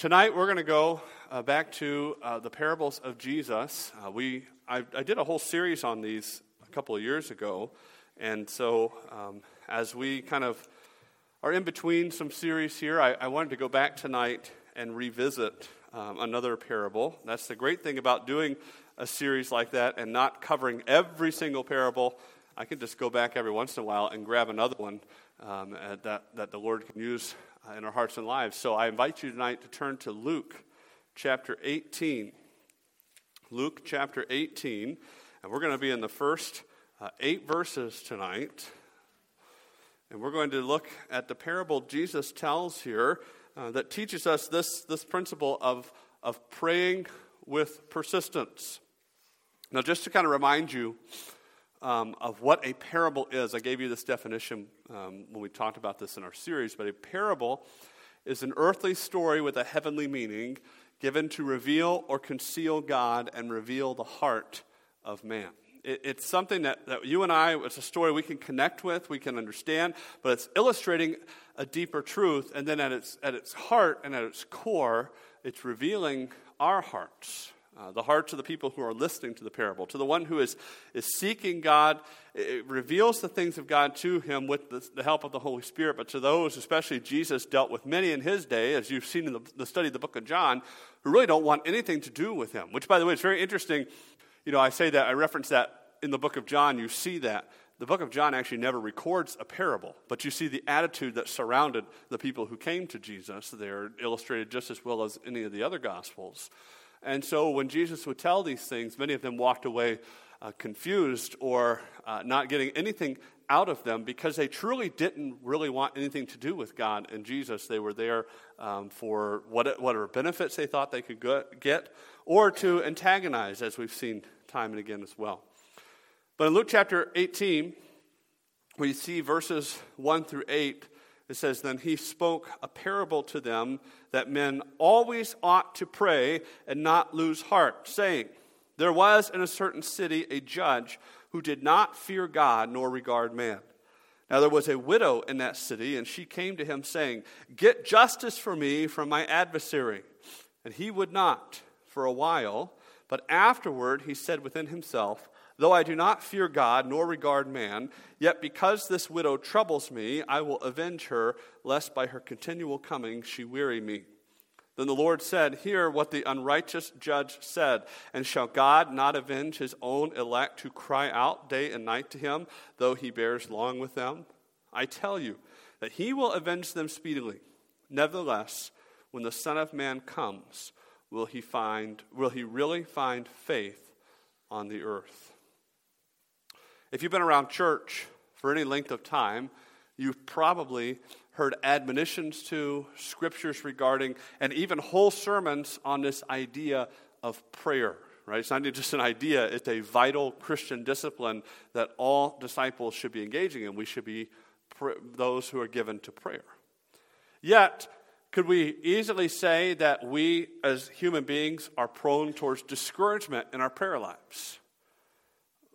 Tonight we're going to go uh, back to uh, the parables of Jesus. Uh, we I, I, did a whole series on these a couple of years ago, and so um, as we kind of are in between some series here, I, I wanted to go back tonight and revisit um, another parable. That's the great thing about doing a series like that and not covering every single parable. I can just go back every once in a while and grab another one um, that, that the Lord can use uh, in our hearts and lives. So I invite you tonight to turn to Luke chapter 18. Luke chapter 18, and we're going to be in the first uh, eight verses tonight. And we're going to look at the parable Jesus tells here uh, that teaches us this, this principle of, of praying with persistence. Now, just to kind of remind you, um, of what a parable is. I gave you this definition um, when we talked about this in our series, but a parable is an earthly story with a heavenly meaning given to reveal or conceal God and reveal the heart of man. It, it's something that, that you and I, it's a story we can connect with, we can understand, but it's illustrating a deeper truth, and then at its, at its heart and at its core, it's revealing our hearts uh, the hearts of the people who are listening to the parable. To the one who is, is seeking God, it reveals the things of God to him with the, the, help of the Holy Spirit. But to those, especially Jesus dealt with many in his day, as you've seen in the, the study of the book of John, who really don't want anything to do with him. Which, by the way, is very interesting. You know, I say that, I reference that in the book of John, you see that. The book of John actually never records a parable, but you see the attitude that surrounded the people who came to Jesus. They're illustrated just as well as any of the other gospels. And so when Jesus would tell these things, many of them walked away uh, confused or uh, not getting anything out of them because they truly didn't really want anything to do with God and Jesus. They were there um, for what, whatever benefits they thought they could get or to antagonize, as we've seen time and again as well. But in Luke chapter 18, we see verses 1 through 8 it says, Then he spoke a parable to them that men always ought to pray and not lose heart, saying, There was in a certain city a judge who did not fear God nor regard man. Now there was a widow in that city, and she came to him, saying, Get justice for me from my adversary. And he would not for a while, but afterward he said within himself, Though I do not fear God nor regard man, yet because this widow troubles me, I will avenge her, lest by her continual coming she weary me. Then the Lord said, Hear what the unrighteous judge said. And shall God not avenge his own elect who cry out day and night to him, though he bears long with them? I tell you that he will avenge them speedily. Nevertheless, when the Son of Man comes, will he find will he really find faith on the earth? If you've been around church for any length of time, you've probably heard admonitions to, scriptures regarding, and even whole sermons on this idea of prayer, right? It's not just an idea, it's a vital Christian discipline that all disciples should be engaging in. We should be pr- those who are given to prayer. Yet, could we easily say that we as human beings are prone towards discouragement in our prayer lives?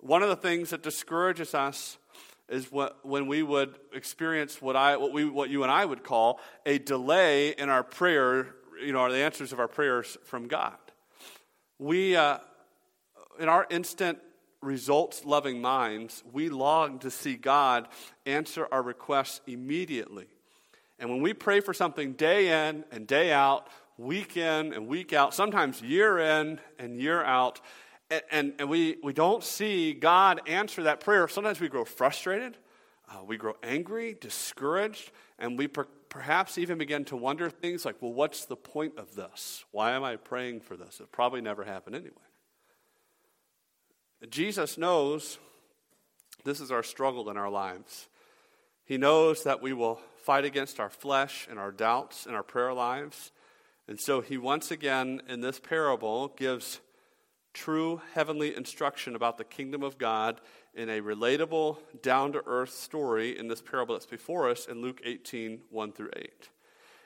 One of the things that discourages us is what, when we would experience what, I, what, we, what you and I would call a delay in our prayer, you know, the answers of our prayers from God. We, uh, in our instant results loving minds, we long to see God answer our requests immediately. And when we pray for something day in and day out, week in and week out, sometimes year in and year out, and, and we, we don't see God answer that prayer, sometimes we grow frustrated, uh, we grow angry, discouraged, and we per- perhaps even begin to wonder things like, well, what's the point of this? Why am I praying for this? It probably never happened anyway. Jesus knows this is our struggle in our lives. He knows that we will fight against our flesh and our doubts in our prayer lives. And so he once again, in this parable, gives true heavenly instruction about the kingdom of God in a relatable, down to earth story in this parable that's before us in Luke 18 1 through 8.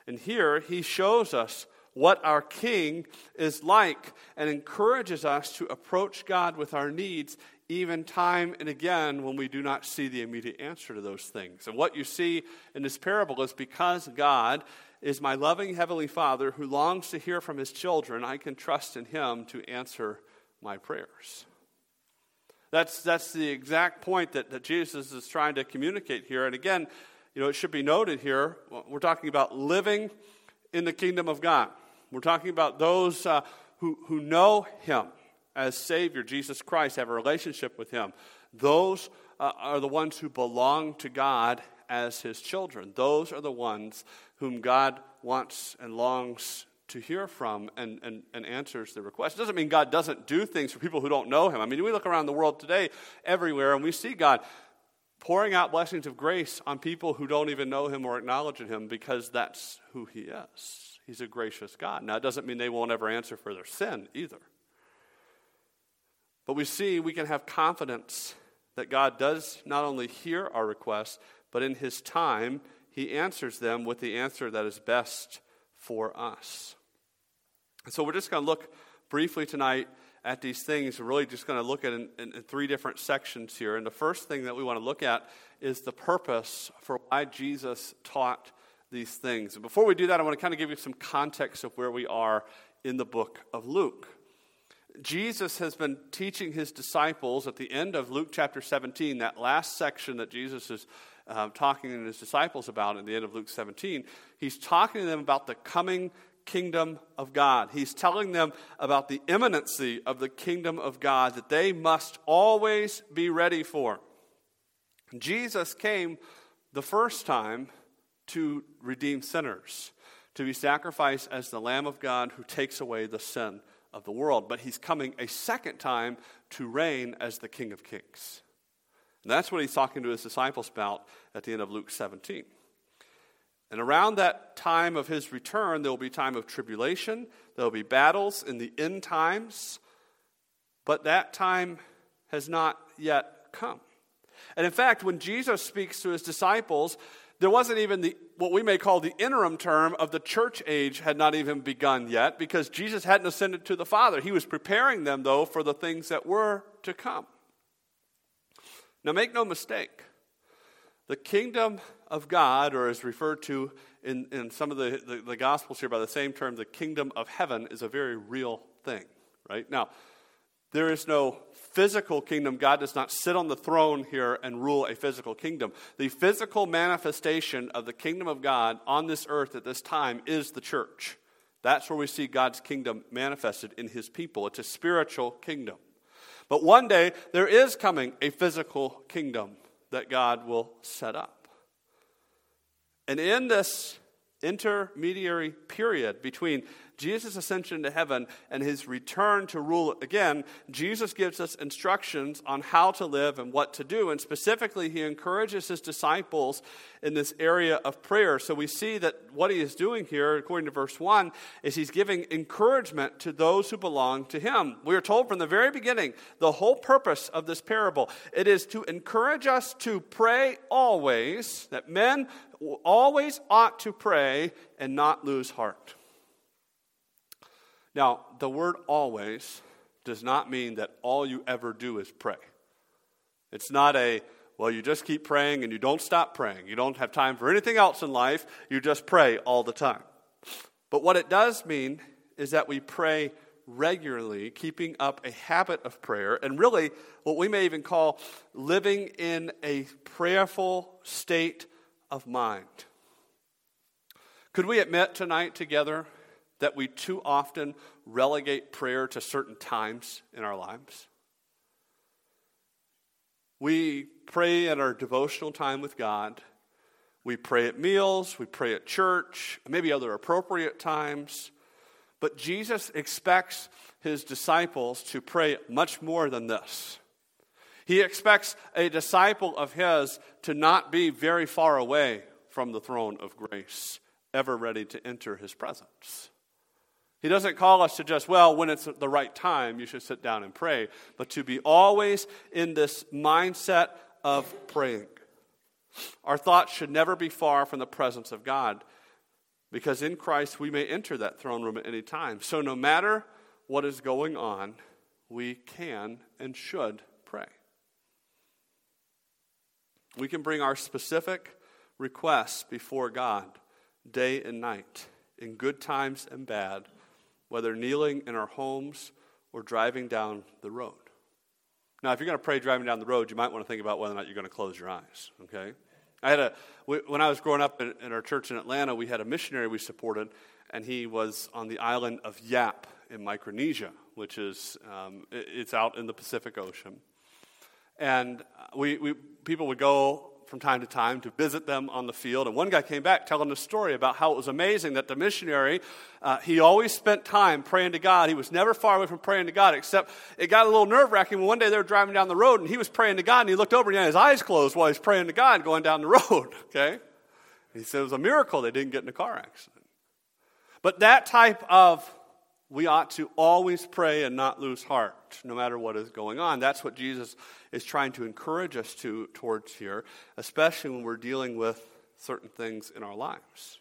And here he shows us what our king is like and encourages us to approach God with our needs even time and again when we do not see the immediate answer to those things. And what you see in this parable is because God is my loving Heavenly Father who longs to hear from His children. I can trust in Him to answer my prayers. That's, that's the exact point that, that Jesus is trying to communicate here. And again, you know, it should be noted here we're talking about living in the kingdom of God. We're talking about those uh, who, who know Him as Savior, Jesus Christ, have a relationship with Him. Those uh, are the ones who belong to God as His children. Those are the ones whom God wants and longs to hear from and, and, and answers the request. It doesn't mean God doesn't do things for people who don't know Him. I mean, we look around the world today, everywhere, and we see God pouring out blessings of grace on people who don't even know Him or acknowledge Him because that's who He is. He's a gracious God. Now, it doesn't mean they won't ever answer for their sin either. But we see we can have confidence that God does not only hear our requests, but in His time, He answers them with the answer that is best for us. So we're just going to look briefly tonight at these things. We're really just going to look at in, in, in, three different sections here. And the first thing that we want to look at is the purpose for why Jesus taught these things. And before we do that, I want to kind of give you some context of where we are in the book of Luke. Jesus has been teaching his disciples at the end of Luke chapter 17, that last section that Jesus is uh, talking to his disciples about at the end of Luke 17. He's talking to them about the coming kingdom of God. He's telling them about the imminency of the kingdom of God that they must always be ready for. Jesus came the first time to redeem sinners, to be sacrificed as the Lamb of God who takes away the sin of the world. But he's coming a second time to reign as the King of Kings. And that's what he's talking to his disciples about at the end of Luke 17. And around that time of his return, there will be time of tribulation, there will be battles in the end times, but that time has not yet come. And in fact, when Jesus speaks to his disciples, there wasn't even the what we may call the interim term of the church age had not even begun yet because Jesus hadn't ascended to the Father. He was preparing them though for the things that were to come. Now make no mistake. The kingdom of God, or is referred to in, in some of the, the, the Gospels here by the same term, the kingdom of heaven, is a very real thing, right? Now, there is no physical kingdom. God does not sit on the throne here and rule a physical kingdom. The physical manifestation of the kingdom of God on this earth at this time is the church. That's where we see God's kingdom manifested in his people. It's a spiritual kingdom. But one day, there is coming a physical kingdom that God will set up. And in this intermediary period between Jesus' ascension to heaven and his return to rule again, Jesus gives us instructions on how to live and what to do. And specifically, he encourages his disciples in this area of prayer. So we see that what he is doing here, according to verse 1, is he's giving encouragement to those who belong to him. We are told from the very beginning the whole purpose of this parable it is to encourage us to pray always, that men always ought to pray and not lose heart. Now, the word always does not mean that all you ever do is pray. It's not a, well, you just keep praying and you don't stop praying. You don't have time for anything else in life. You just pray all the time. But what it does mean is that we pray regularly, keeping up a habit of prayer, and really what we may even call living in a prayerful state of mind. Could we admit tonight together that we too often relegate prayer to certain times in our lives? We pray at our devotional time with God. We pray at meals, we pray at church, maybe other appropriate times. But Jesus expects his disciples to pray much more than this. He expects a disciple of his to not be very far away from the throne of grace, ever ready to enter his presence. He doesn't call us to just, well, when it's the right time, you should sit down and pray, but to be always in this mindset of praying. Our thoughts should never be far from the presence of God because in Christ we may enter that throne room at any time. So no matter what is going on, we can and should pray. We can bring our specific requests before God day and night, in good times and bad, whether kneeling in our homes or driving down the road. Now, if you're going to pray driving down the road, you might want to think about whether or not you're going to close your eyes, okay? I had a, when I was growing up in, our church in Atlanta, we had a missionary we supported, and he was on the island of Yap in Micronesia, which is, um, it's out in the Pacific Ocean. And we, we, people would go from time to time to visit them on the field. And one guy came back telling a story about how it was amazing that the missionary, uh, he always spent time praying to God. He was never far away from praying to God, except it got a little nerve wracking when one day they were driving down the road and he was praying to God and he looked over and he had his eyes closed while he was praying to God going down the road. Okay? He said it was a miracle they didn't get in a car accident. But that type of we ought to always pray and not lose heart, no matter what is going on. That's what Jesus is trying to encourage us to towards here, especially when we're dealing with certain things in our lives.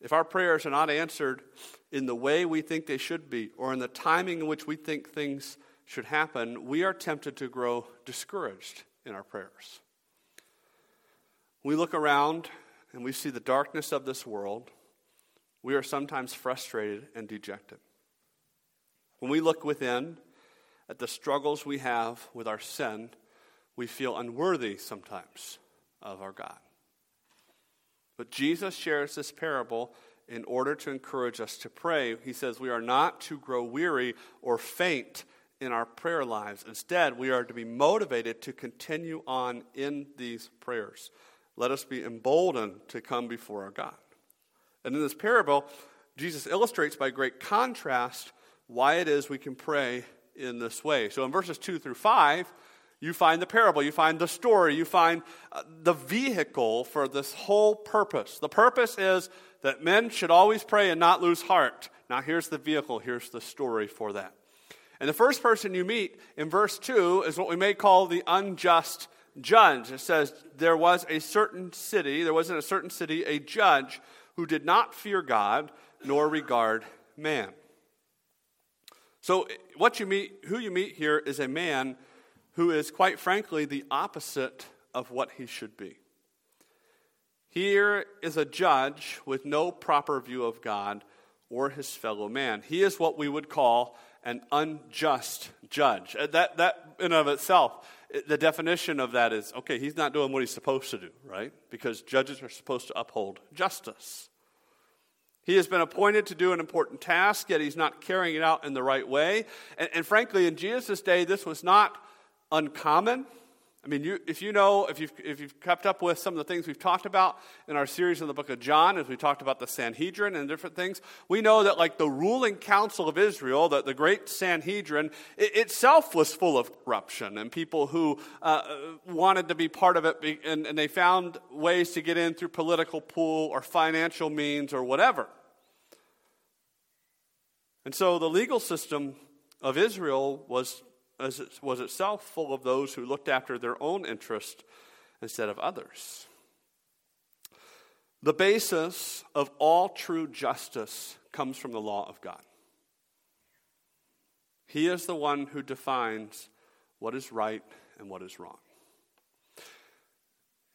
If our prayers are not answered in the way we think they should be, or in the timing in which we think things should happen, we are tempted to grow discouraged in our prayers. We look around and we see the darkness of this world we are sometimes frustrated and dejected. When we look within at the struggles we have with our sin, we feel unworthy sometimes of our God. But Jesus shares this parable in order to encourage us to pray. He says we are not to grow weary or faint in our prayer lives. Instead, we are to be motivated to continue on in these prayers. Let us be emboldened to come before our God. And in this parable, Jesus illustrates by great contrast why it is we can pray in this way. So in verses 2 through 5, you find the parable, you find the story, you find uh, the vehicle for this whole purpose. The purpose is that men should always pray and not lose heart. Now, here's the vehicle, here's the story for that. And the first person you meet in verse 2 is what we may call the unjust judge. It says, There was a certain city, there was in a certain city a judge who did not fear God nor regard man. So, what you meet, who you meet here is a man who is, quite frankly, the opposite of what he should be. Here is a judge with no proper view of God or his fellow man. He is what we would call an unjust judge. Uh, that, that in of itself, the definition of that is okay, he's not doing what he's supposed to do, right? Because judges are supposed to uphold justice. He has been appointed to do an important task, yet he's not carrying it out in the right way. And, and frankly, in Jesus' day, this was not uncommon. I mean, you, if you know, if you've, if you've kept up with some of the things we've talked about in our series in the book of John, as we talked about the Sanhedrin and different things, we know that, like, the ruling council of Israel, the, the great Sanhedrin, it, itself was full of corruption and people who uh, wanted to be part of it, and, and they found ways to get in through political pool or financial means or whatever. And so the legal system of Israel was was itself full of those who looked after their own interest instead of others. The basis of all true justice comes from the law of God. He is the one who defines what is right and what is wrong.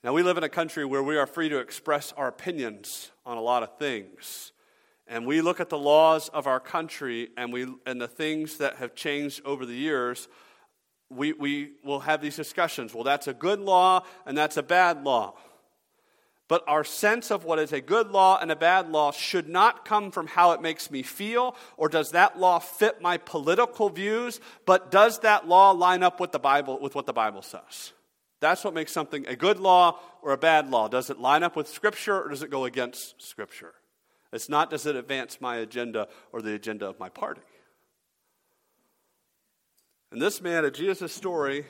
Now, we live in a country where we are free to express our opinions on a lot of things. And we look at the laws of our country and, we, and the things that have changed over the years, we, we will have these discussions. Well, that's a good law and that's a bad law. But our sense of what is a good law and a bad law should not come from how it makes me feel or does that law fit my political views, but does that law line up with the Bible with what the Bible says? That's what makes something a good law or a bad law. Does it line up with scripture or does it go against scripture? It's not does it advance my agenda or the agenda of my party. And this man of Jesus' story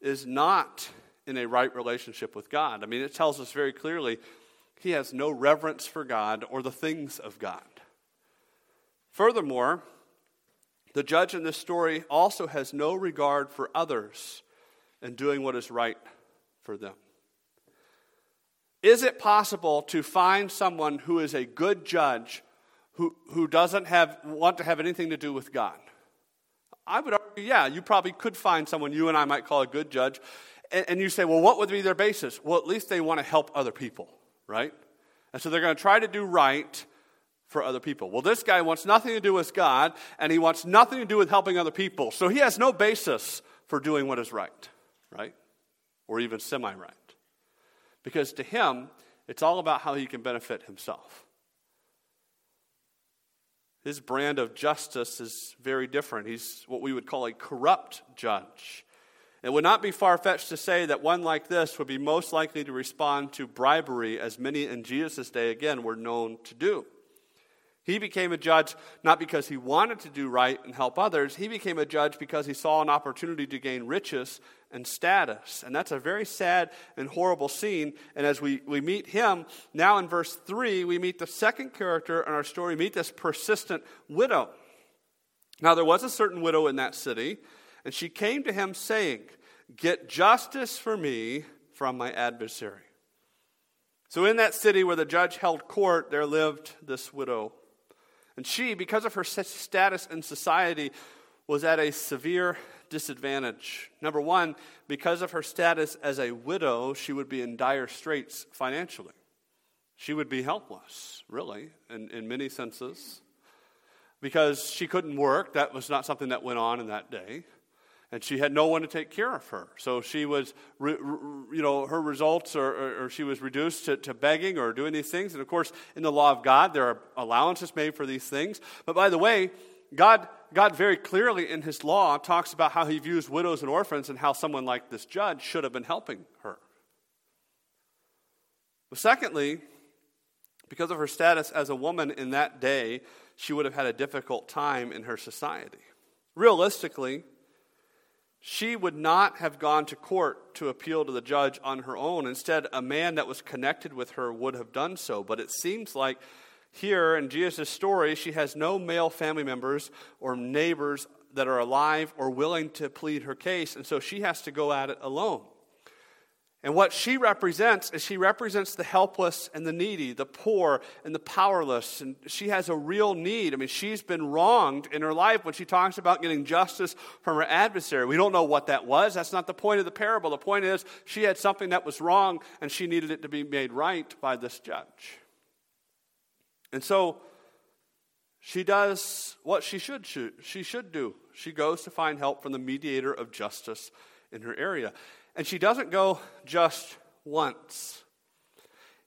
is not in a right relationship with God. I mean, it tells us very clearly he has no reverence for God or the things of God. Furthermore, the judge in this story also has no regard for others and doing what is right for them. Is it possible to find someone who is a good judge who, who doesn't have, want to have anything to do with God? I would argue, yeah, you probably could find someone you and I might call a good judge. And, and you say, well, what would be their basis? Well, at least they want to help other people. right? And so they're going to try to do right for other people. Well, this guy wants nothing to do with God, and he wants nothing to do with helping other people. So he has no basis for doing what is right, right? Or even semi right. Because to him, it's all about how he can benefit himself. His brand of justice is very different. He's what we would call a corrupt judge. It would not be far fetched to say that one like this would be most likely to respond to bribery, as many in Jesus' day, again, were known to do. He became a judge not because he wanted to do right and help others. He became a judge because he saw an opportunity to gain riches and status. And that's a very sad and horrible scene. And as we, we meet him, now in verse 3, we meet the second character in our story, meet this persistent widow. Now, there was a certain widow in that city, and she came to him saying, Get justice for me from my adversary. So, in that city where the judge held court, there lived this widow and she, because of her status in society, was at a severe disadvantage. Number one, because of her status as a widow, she would be in dire straits financially. She would be helpless, really, in, in many senses, because she couldn't work. That was not something that went on in that day and she had no one to take care of her. So she was, you know, her results, or, or, or she was reduced to, to, begging or doing these things. And of course, in the law of God, there are allowances made for these things. But by the way, God, God very clearly in His law talks about how He views widows and orphans and how someone like this judge should have been helping her. But secondly, because of her status as a woman in that day, she would have had a difficult time in her society. Realistically, she would not have gone to court to appeal to the judge on her own. Instead, a man that was connected with her would have done so. But it seems like here in Jesus' story, she has no male family members or neighbors that are alive or willing to plead her case, and so she has to go at it alone. And what she represents is she represents the helpless and the needy, the poor and the powerless. And she has a real need. I mean, she's been wronged in her life when she talks about getting justice from her adversary. We don't know what that was. That's not the point of the parable. The point is she had something that was wrong and she needed it to be made right by this judge. And so she does what she should, she should do. She goes to find help from the mediator of justice in her area. And she doesn't go just once.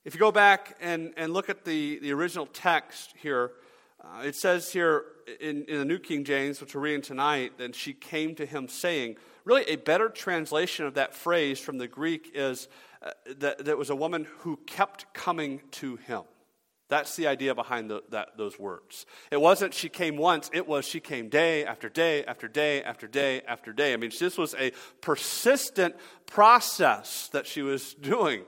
If you go back and, and look at the, the original text here, uh, it says here in, in the New King James, which we're reading tonight, that she came to him saying, really a better translation of that phrase from the Greek is uh, that there was a woman who kept coming to him. That's the idea behind the, that, those words. It wasn't she came once, it was she came day after day after day after day after day. I mean, this was a persistent process that she was doing.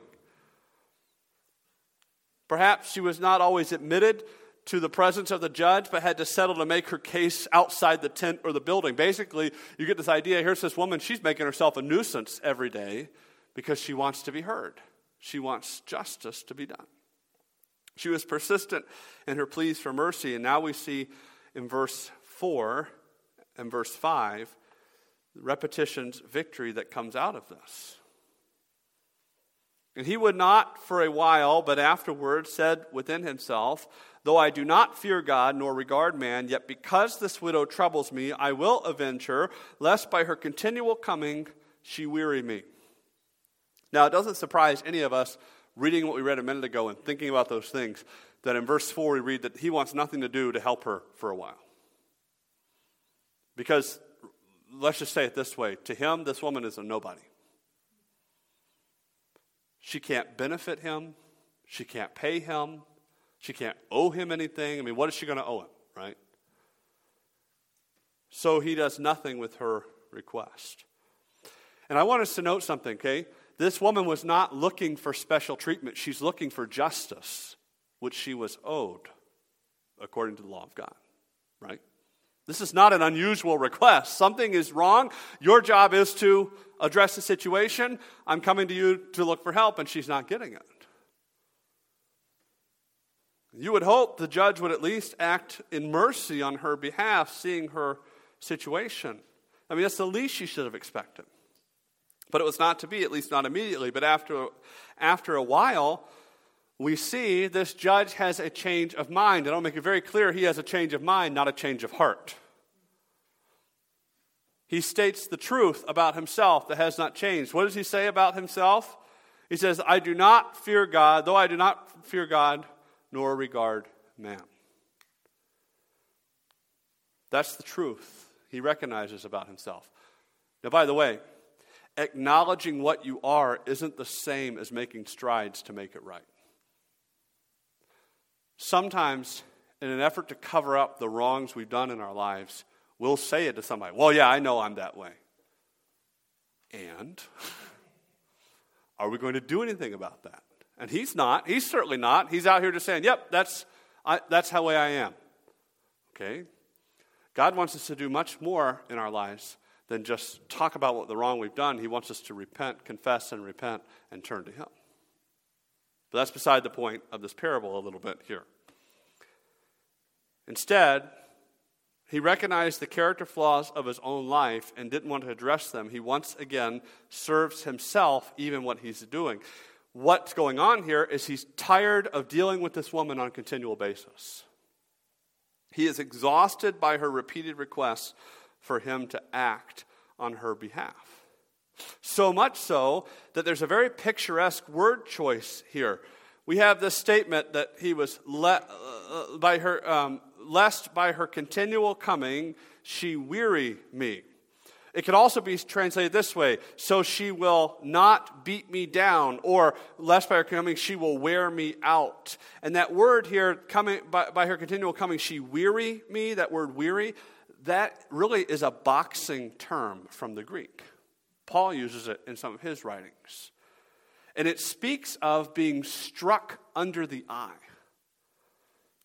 Perhaps she was not always admitted to the presence of the judge, but had to settle to make her case outside the tent or the building. Basically, you get this idea here's this woman, she's making herself a nuisance every day because she wants to be heard, she wants justice to be done. She was persistent in her pleas for mercy, and now we see in verse 4 and verse 5 repetition's victory that comes out of this. And he would not for a while, but afterward said within himself, Though I do not fear God nor regard man, yet because this widow troubles me, I will avenge her, lest by her continual coming she weary me. Now, it doesn't surprise any of us reading what we read a minute ago and thinking about those things, that in verse 4 we read that he wants nothing to do to help her for a while. Because, let's just say it this way to him, this woman is a nobody. She can't benefit him, she can't pay him, she can't owe him anything. I mean, what is she going to owe him, right? So he does nothing with her request. And I want us to note something, okay? This woman was not looking for special treatment, she's looking for justice, which she was owed according to the law of God, right? This is not an unusual request. Something is wrong. Your job is to address the situation. I'm coming to you to look for help, and she's not getting it. You would hope the judge would at least act in mercy on her behalf, seeing her situation. I mean, that's the least she should have expected. But it was not to be, at least not immediately. But after, after a while, we see this judge has a change of mind. And I'll make it very clear he has a change of mind, not a change of heart. He states the truth about himself that has not changed. What does he say about himself? He says, I do not fear God, though I do not fear God, nor regard man. That's the truth he recognizes about himself. Now, by the way, acknowledging what you are isn't the same as making strides to make it right. Sometimes, in an effort to cover up the wrongs we've done in our lives, we'll say it to somebody. Well, yeah, I know I'm that way. And are we going to do anything about that? And he's not. He's certainly not. He's out here just saying, yep, that's, I, that's how way I am. Okay? God wants us to do much more in our lives than just talk about what the wrong we've done. He wants us to repent, confess, and repent and turn to Him. But that's beside the point of this parable a little bit here. Instead, he recognized the character flaws of his own life and didn't want to address them. He once again serves himself, even what he's doing. What's going on here is he's tired of dealing with this woman on a continual basis. He is exhausted by her repeated requests for him to act on her behalf. So much so that there's a very picturesque word choice here. We have this statement that he was le- uh, by her, um, lest by her continual coming she weary me. It could also be translated this way so she will not beat me down, or lest by her coming she will wear me out. And that word here, coming by, by her continual coming, she weary me, that word weary, that really is a boxing term from the Greek. Paul uses it in some of his writings. And it speaks of being struck under the eye.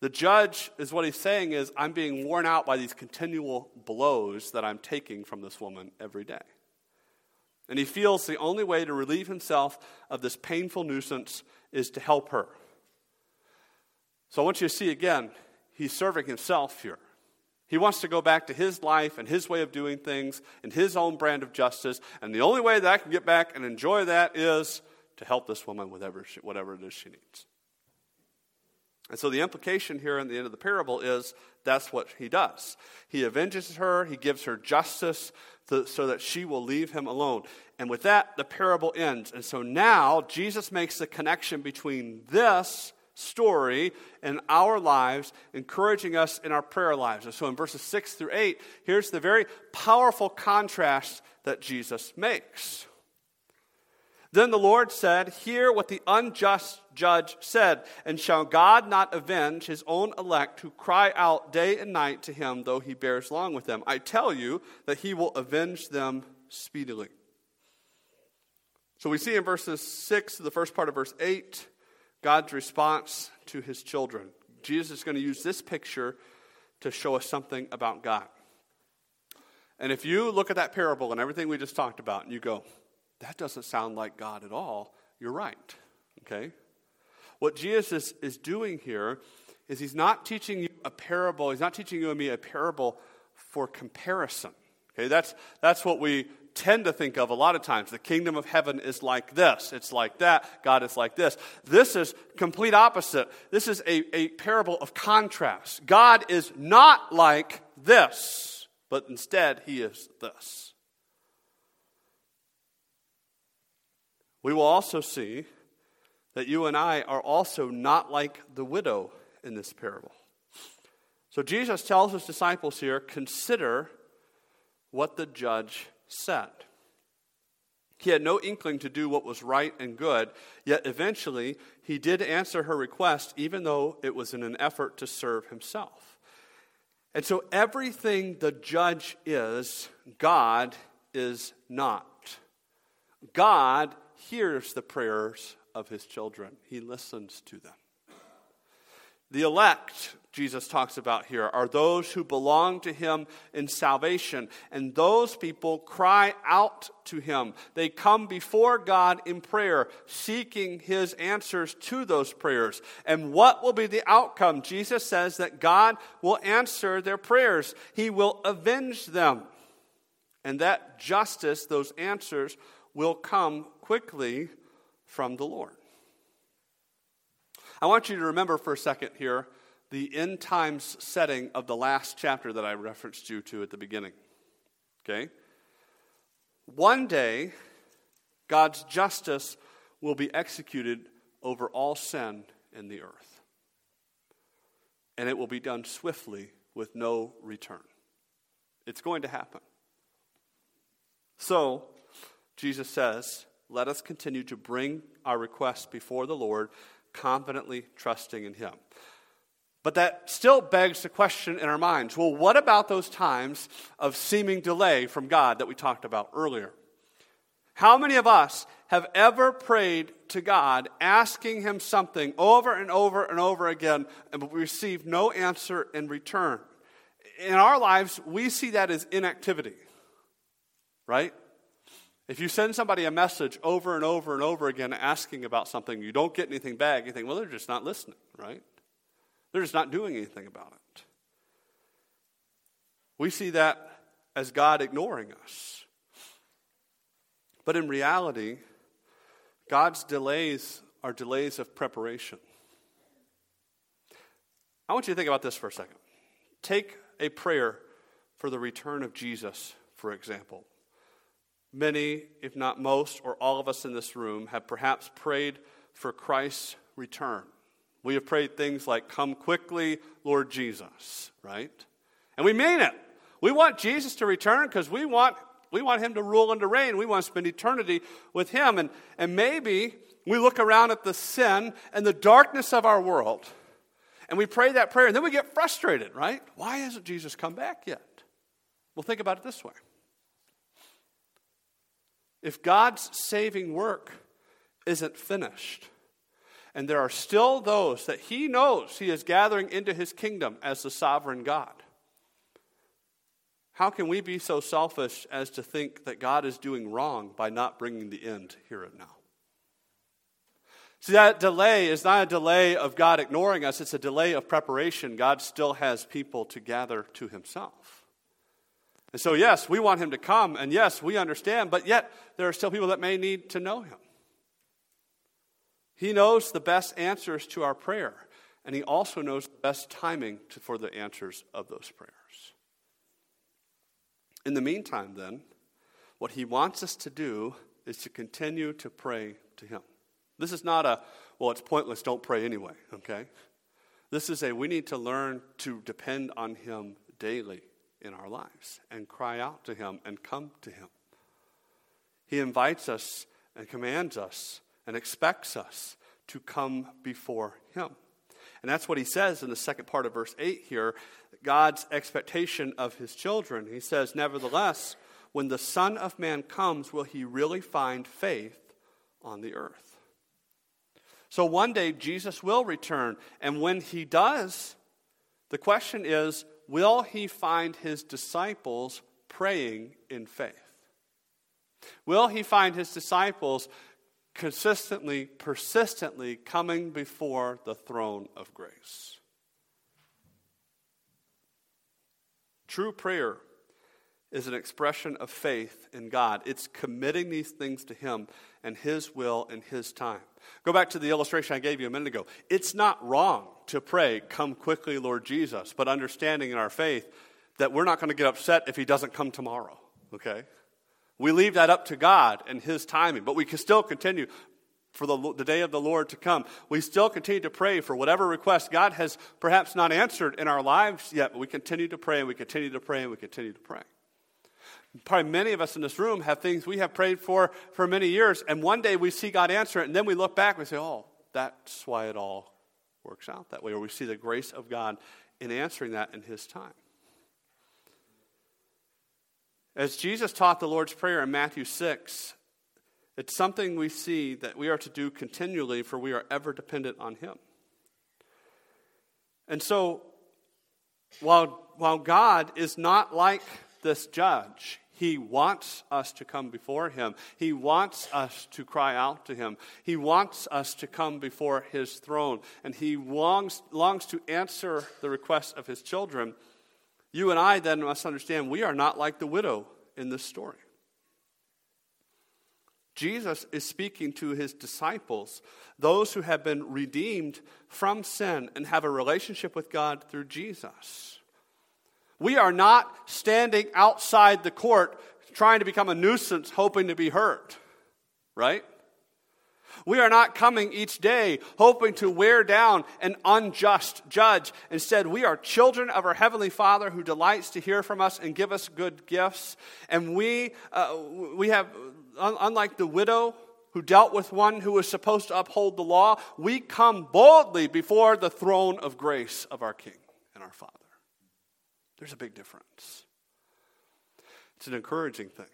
The judge is what he's saying is, I'm being worn out by these continual blows that I'm taking from this woman every day. And he feels the only way to relieve himself of this painful nuisance is to help her. So I want you to see again, he's serving himself here. He wants to go back to his life and his way of doing things and his own brand of justice. And the only way that I can get back and enjoy that is to help this woman with whatever, she, whatever it is she needs. And so the implication here in the end of the parable is that's what he does. He avenges her, he gives her justice to, so that she will leave him alone. And with that, the parable ends. And so now Jesus makes the connection between this story in our lives, encouraging us in our prayer lives. And so in verses 6 through 8, here's the very powerful contrast that Jesus makes. Then the Lord said, Hear what the unjust judge said, and shall God not avenge his own elect who cry out day and night to him, though he bears long with them? I tell you that he will avenge them speedily. So we see in verses 6 to the first part of verse 8 God's response to his children. Jesus is going to use this picture to show us something about God. And if you look at that parable and everything we just talked about, and you go, that doesn't sound like God at all, you're right. Okay? What Jesus is, doing here is he's not teaching you a parable, he's not teaching you and me a parable for comparison. Okay, that's, that's what we tend to think of a lot of times. The kingdom of heaven is like this, it's like that, God is like this. This is complete opposite. This is a, a parable of contrast. God is not like this, but instead, he is this. We will also see that you and I are also not like the widow in this parable. So Jesus tells his disciples here consider what the judge said. He had no inkling to do what was right and good, yet eventually he did answer her request, even though it was in an effort to serve himself. And so everything the judge is, God is not. God hears the prayers of his children, he listens to them. The elect, Jesus talks about here, are those who belong to him in salvation. And those people cry out to him. They come before God in prayer, seeking his answers to those prayers. And what will be the outcome? Jesus says that God will answer their prayers, he will avenge them. And that justice, those answers, will come quickly from the Lord. I want you to remember for a second here the end times setting of the last chapter that I referenced you to at the beginning. Okay? One day, God's justice will be executed over all sin in the earth. And it will be done swiftly with no return. It's going to happen. So, Jesus says, let us continue to bring our requests before the Lord, confidently trusting in Him. But that still begs the question in our minds well, what about those times of seeming delay from God that we talked about earlier? How many of us have ever prayed to God asking Him something over and over and over again and we received no answer in return? In our lives, we see that as inactivity, right? If you send somebody a message over and over and over again asking about something, you don't get anything back, you think, well, they're just not listening, right? They're just not doing anything about it. We see that as God ignoring us. But in reality, God's delays are delays of preparation. I want you to think about this for a second. Take a prayer for the return of Jesus, for example. Many, if not most, or all of us in this room have perhaps prayed for Christ's return. We have prayed things like, Come quickly, Lord Jesus, right? And we mean it. We want Jesus to return because we want, we want him to rule and to reign. We want to spend eternity with him. And, and maybe we look around at the sin and the darkness of our world and we pray that prayer and then we get frustrated, right? Why hasn't Jesus come back yet? Well, think about it this way if God's saving work isn't finished, and there are still those that He knows He is gathering into His kingdom as the sovereign God, how can we be so selfish as to think that God is doing wrong by not bringing the end here and now? See, that delay is not a delay of God ignoring us, it's a delay of preparation. God still has people to gather to Himself. And so, yes, we want him to come, and yes, we understand, but yet there are still people that may need to know him. He knows the best answers to our prayer, and he also knows the best timing to, for the answers of those prayers. In the meantime, then, what he wants us to do is to continue to pray to him. This is not a, well, it's pointless, don't pray anyway, okay? This is a, we need to learn to depend on him daily in our lives and cry out to Him and come to Him. He invites us and commands us and expects us to come before Him. And that's what He says in the second part of verse 8 here God's expectation of His children. He says, Nevertheless, when the Son of Man comes, will He really find faith on the earth? So one day Jesus will return, and when He does, the question is will he find his disciples praying in faith? Will he find his disciples consistently, persistently coming before the throne of grace? True prayer is an expression of faith in God. It's committing these things to Him and His will and His time. Go back to the illustration I gave you a minute ago. It's not wrong to pray, Come quickly, Lord Jesus, but understanding in our faith that we're not going to get upset if He doesn't come tomorrow, okay? We leave that up to God and His timing, but we can still continue for the, the day of the Lord to come. We still continue to pray for whatever request God has perhaps not answered in our lives yet, but we continue to pray and we continue to pray and we continue to pray. Probably many of us in this room have things we have prayed for for many years, and one day we see God answer it, and then we look back and we say, oh, that's why it all works out that way, or we see the grace of God in answering that in His time. As Jesus taught the Lord's Prayer in Matthew 6, it's something we see that we are to do continually, for we are ever dependent on Him. And so, while, while God is not like this judge, he wants us to come before Him. He wants us to cry out to Him. He wants us to come before His throne. And He longs, longs to answer the requests of His children. You and I then must understand we are not like the widow in this story. Jesus is speaking to his disciples, those who have been redeemed from sin and have a relationship with God through Jesus. We are not standing outside the court trying to become a nuisance, hoping to be heard, right? We are not coming each day hoping to wear down an unjust judge. Instead, we are children of our Heavenly Father who delights to hear from us and give us good gifts. And we, uh, we have, unlike the widow who dealt with one who was supposed to uphold the law, we come boldly before the throne of grace of our King and our Father. There's a big difference. It's an encouraging thing.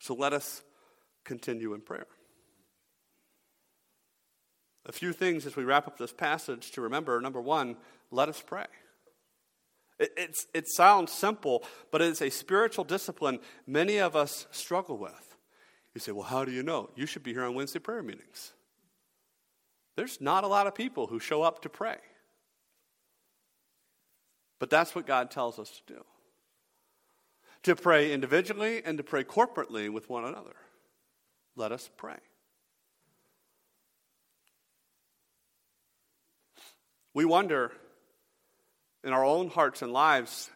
So let us continue in prayer. A few things as we wrap up this passage to remember. Number one, let us pray. It, it sounds simple, but it's a spiritual discipline many of us struggle with. You say, well, how do you know? You should be here on Wednesday prayer meetings. There's not a lot of people who show up to pray. But that's what God tells us to do to pray individually and to pray corporately with one another. Let us pray. We wonder in our own hearts and lives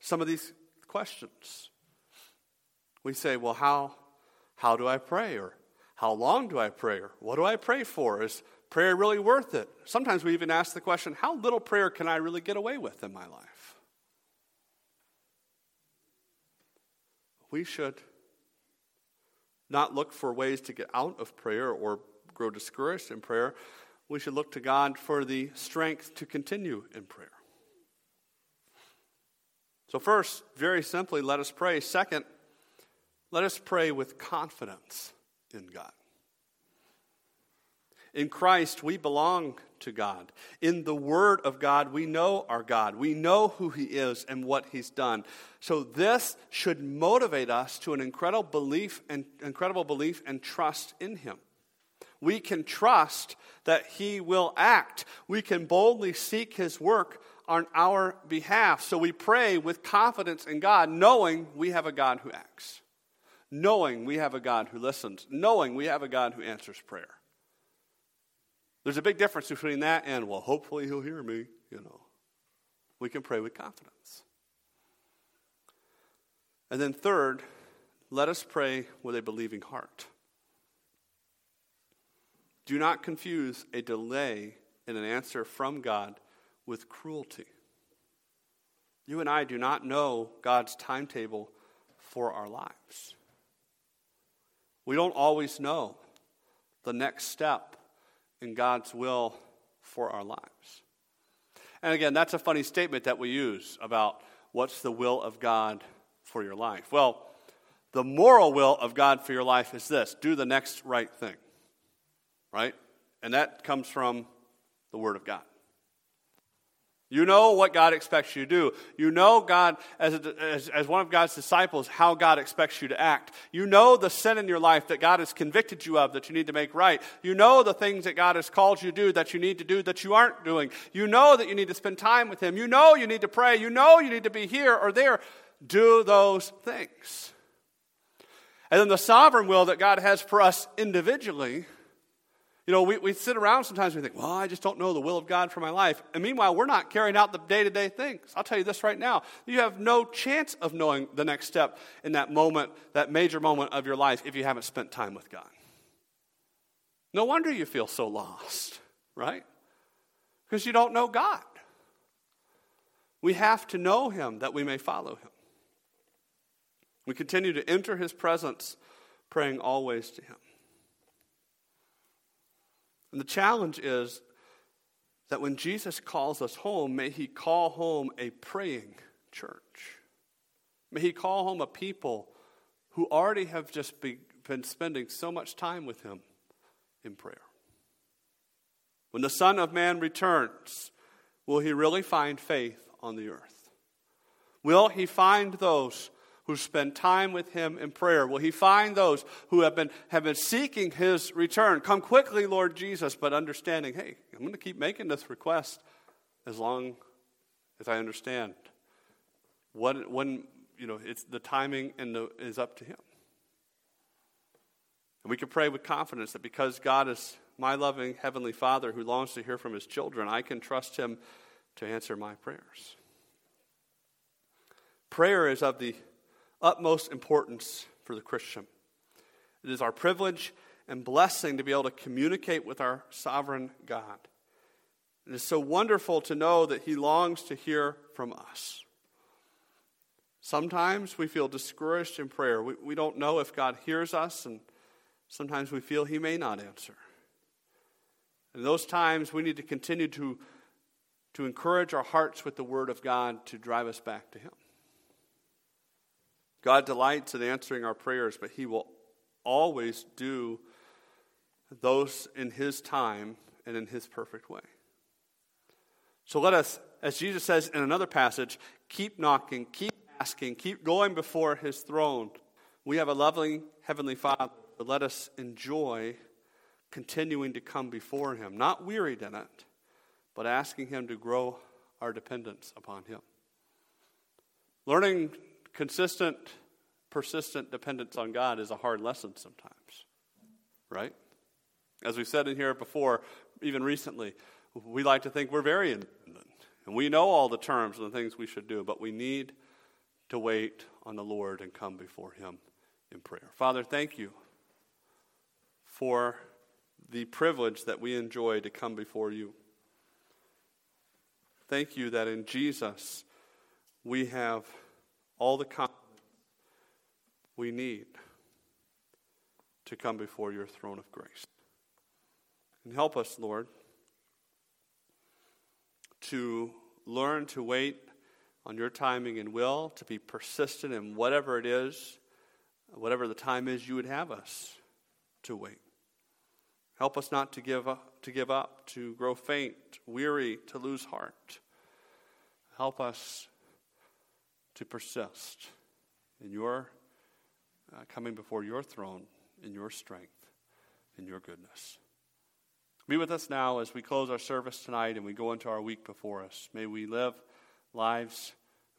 some of these questions. We say, well, how, how do I pray? Or how long do I pray? Or what do I pray for? Is prayer really worth it? Sometimes we even ask the question, how little prayer can I really get away with in my life? We should not look for ways to get out of prayer or grow discouraged in prayer. We should look to God for the strength to continue in prayer. So, first, very simply, let us pray. Second, let us pray with confidence in God. In Christ, we belong to God. In the Word of God, we know our God. We know who He is and what He's done. So this should motivate us to an incredible belief and incredible belief and trust in Him. We can trust that He will act. We can boldly seek His work on our behalf. So we pray with confidence in God, knowing we have a God who acts, knowing we have a God who listens, knowing we have a God who answers prayer. There's a big difference between that and, well, hopefully he'll hear me, you know. We can pray with confidence. And then, third, let us pray with a believing heart. Do not confuse a delay in an answer from God with cruelty. You and I do not know God's timetable for our lives. We don't always know the next step in God's will for our lives. And again, that's a funny statement that we use about what's the will of God for your life. Well, the moral will of God for your life is this do the next right thing, right? And that comes from the Word of God. You know what God expects you to do. You know God, as, a, as, as, one of God's disciples, how God expects you to act. You know the sin in your life that God has convicted you of that you need to make right. You know the things that God has called you to do that you need to do that you aren't doing. You know that you need to spend time with Him. You know you need to pray. You know you need to be here or there. Do those things. And then the sovereign will that God has for us individually you know, we, we sit around sometimes and we think, well, I just don't know the will of God for my life. And meanwhile, we're not carrying out the day to day things. I'll tell you this right now. You have no chance of knowing the next step in that moment, that major moment of your life, if you haven't spent time with God. No wonder you feel so lost, right? Because you don't know God. We have to know Him that we may follow Him. We continue to enter His presence, praying always to Him. And the challenge is that when Jesus calls us home, may he call home a praying church. May he call home a people who already have just be, been spending so much time with him in prayer. When the Son of Man returns, will he really find faith on the earth? Will he find those who spend time with him in prayer? Will he find those who have been, have been seeking his return? Come quickly, Lord Jesus, but understanding, hey, I'm going to keep making this request as long as I understand what, when, you know, it's the timing and the, is up to him. And we can pray with confidence that because God is my loving Heavenly Father who longs to hear from His children, I can trust Him to answer my prayers. Prayer is of the utmost importance for the Christian. It is our privilege and blessing to be able to communicate with our sovereign God. It is so wonderful to know that He longs to hear from us. Sometimes we feel discouraged in prayer. We, we don't know if God hears us, and sometimes we feel He may not answer. In those times, we need to continue to, to encourage our hearts with the Word of God to drive us back to Him. God delights in answering our prayers, but He will always do those in His time and in His perfect way. So let us, as Jesus says in another passage, keep knocking, keep asking, keep going before his throne. We have a loving Heavenly Father, but let us enjoy continuing to come before him, not wearied in it, but asking him to grow our dependence upon him. Learning consistent, persistent dependence on God is a hard lesson sometimes, right? As we said in here before, even recently, we like to think we're very independent. And we know all the terms and the things we should do, but we need to wait on the Lord and come before Him in prayer. Father, thank you for the privilege that we enjoy to come before you. Thank you that in Jesus we have all the confidence we need to come before your throne of grace. And help us, Lord to learn to wait on your timing and will, to be persistent in whatever it is, whatever the time is you would have us to wait. Help us not to give up, to give up, to grow faint, weary, to lose heart. Help us to persist in your uh, coming before your throne in your strength, in your goodness. Be with us now as we close our service tonight and we go into our week before us. May we live lives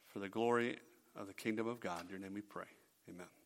for the glory of the kingdom of God. In your name we pray. Amen.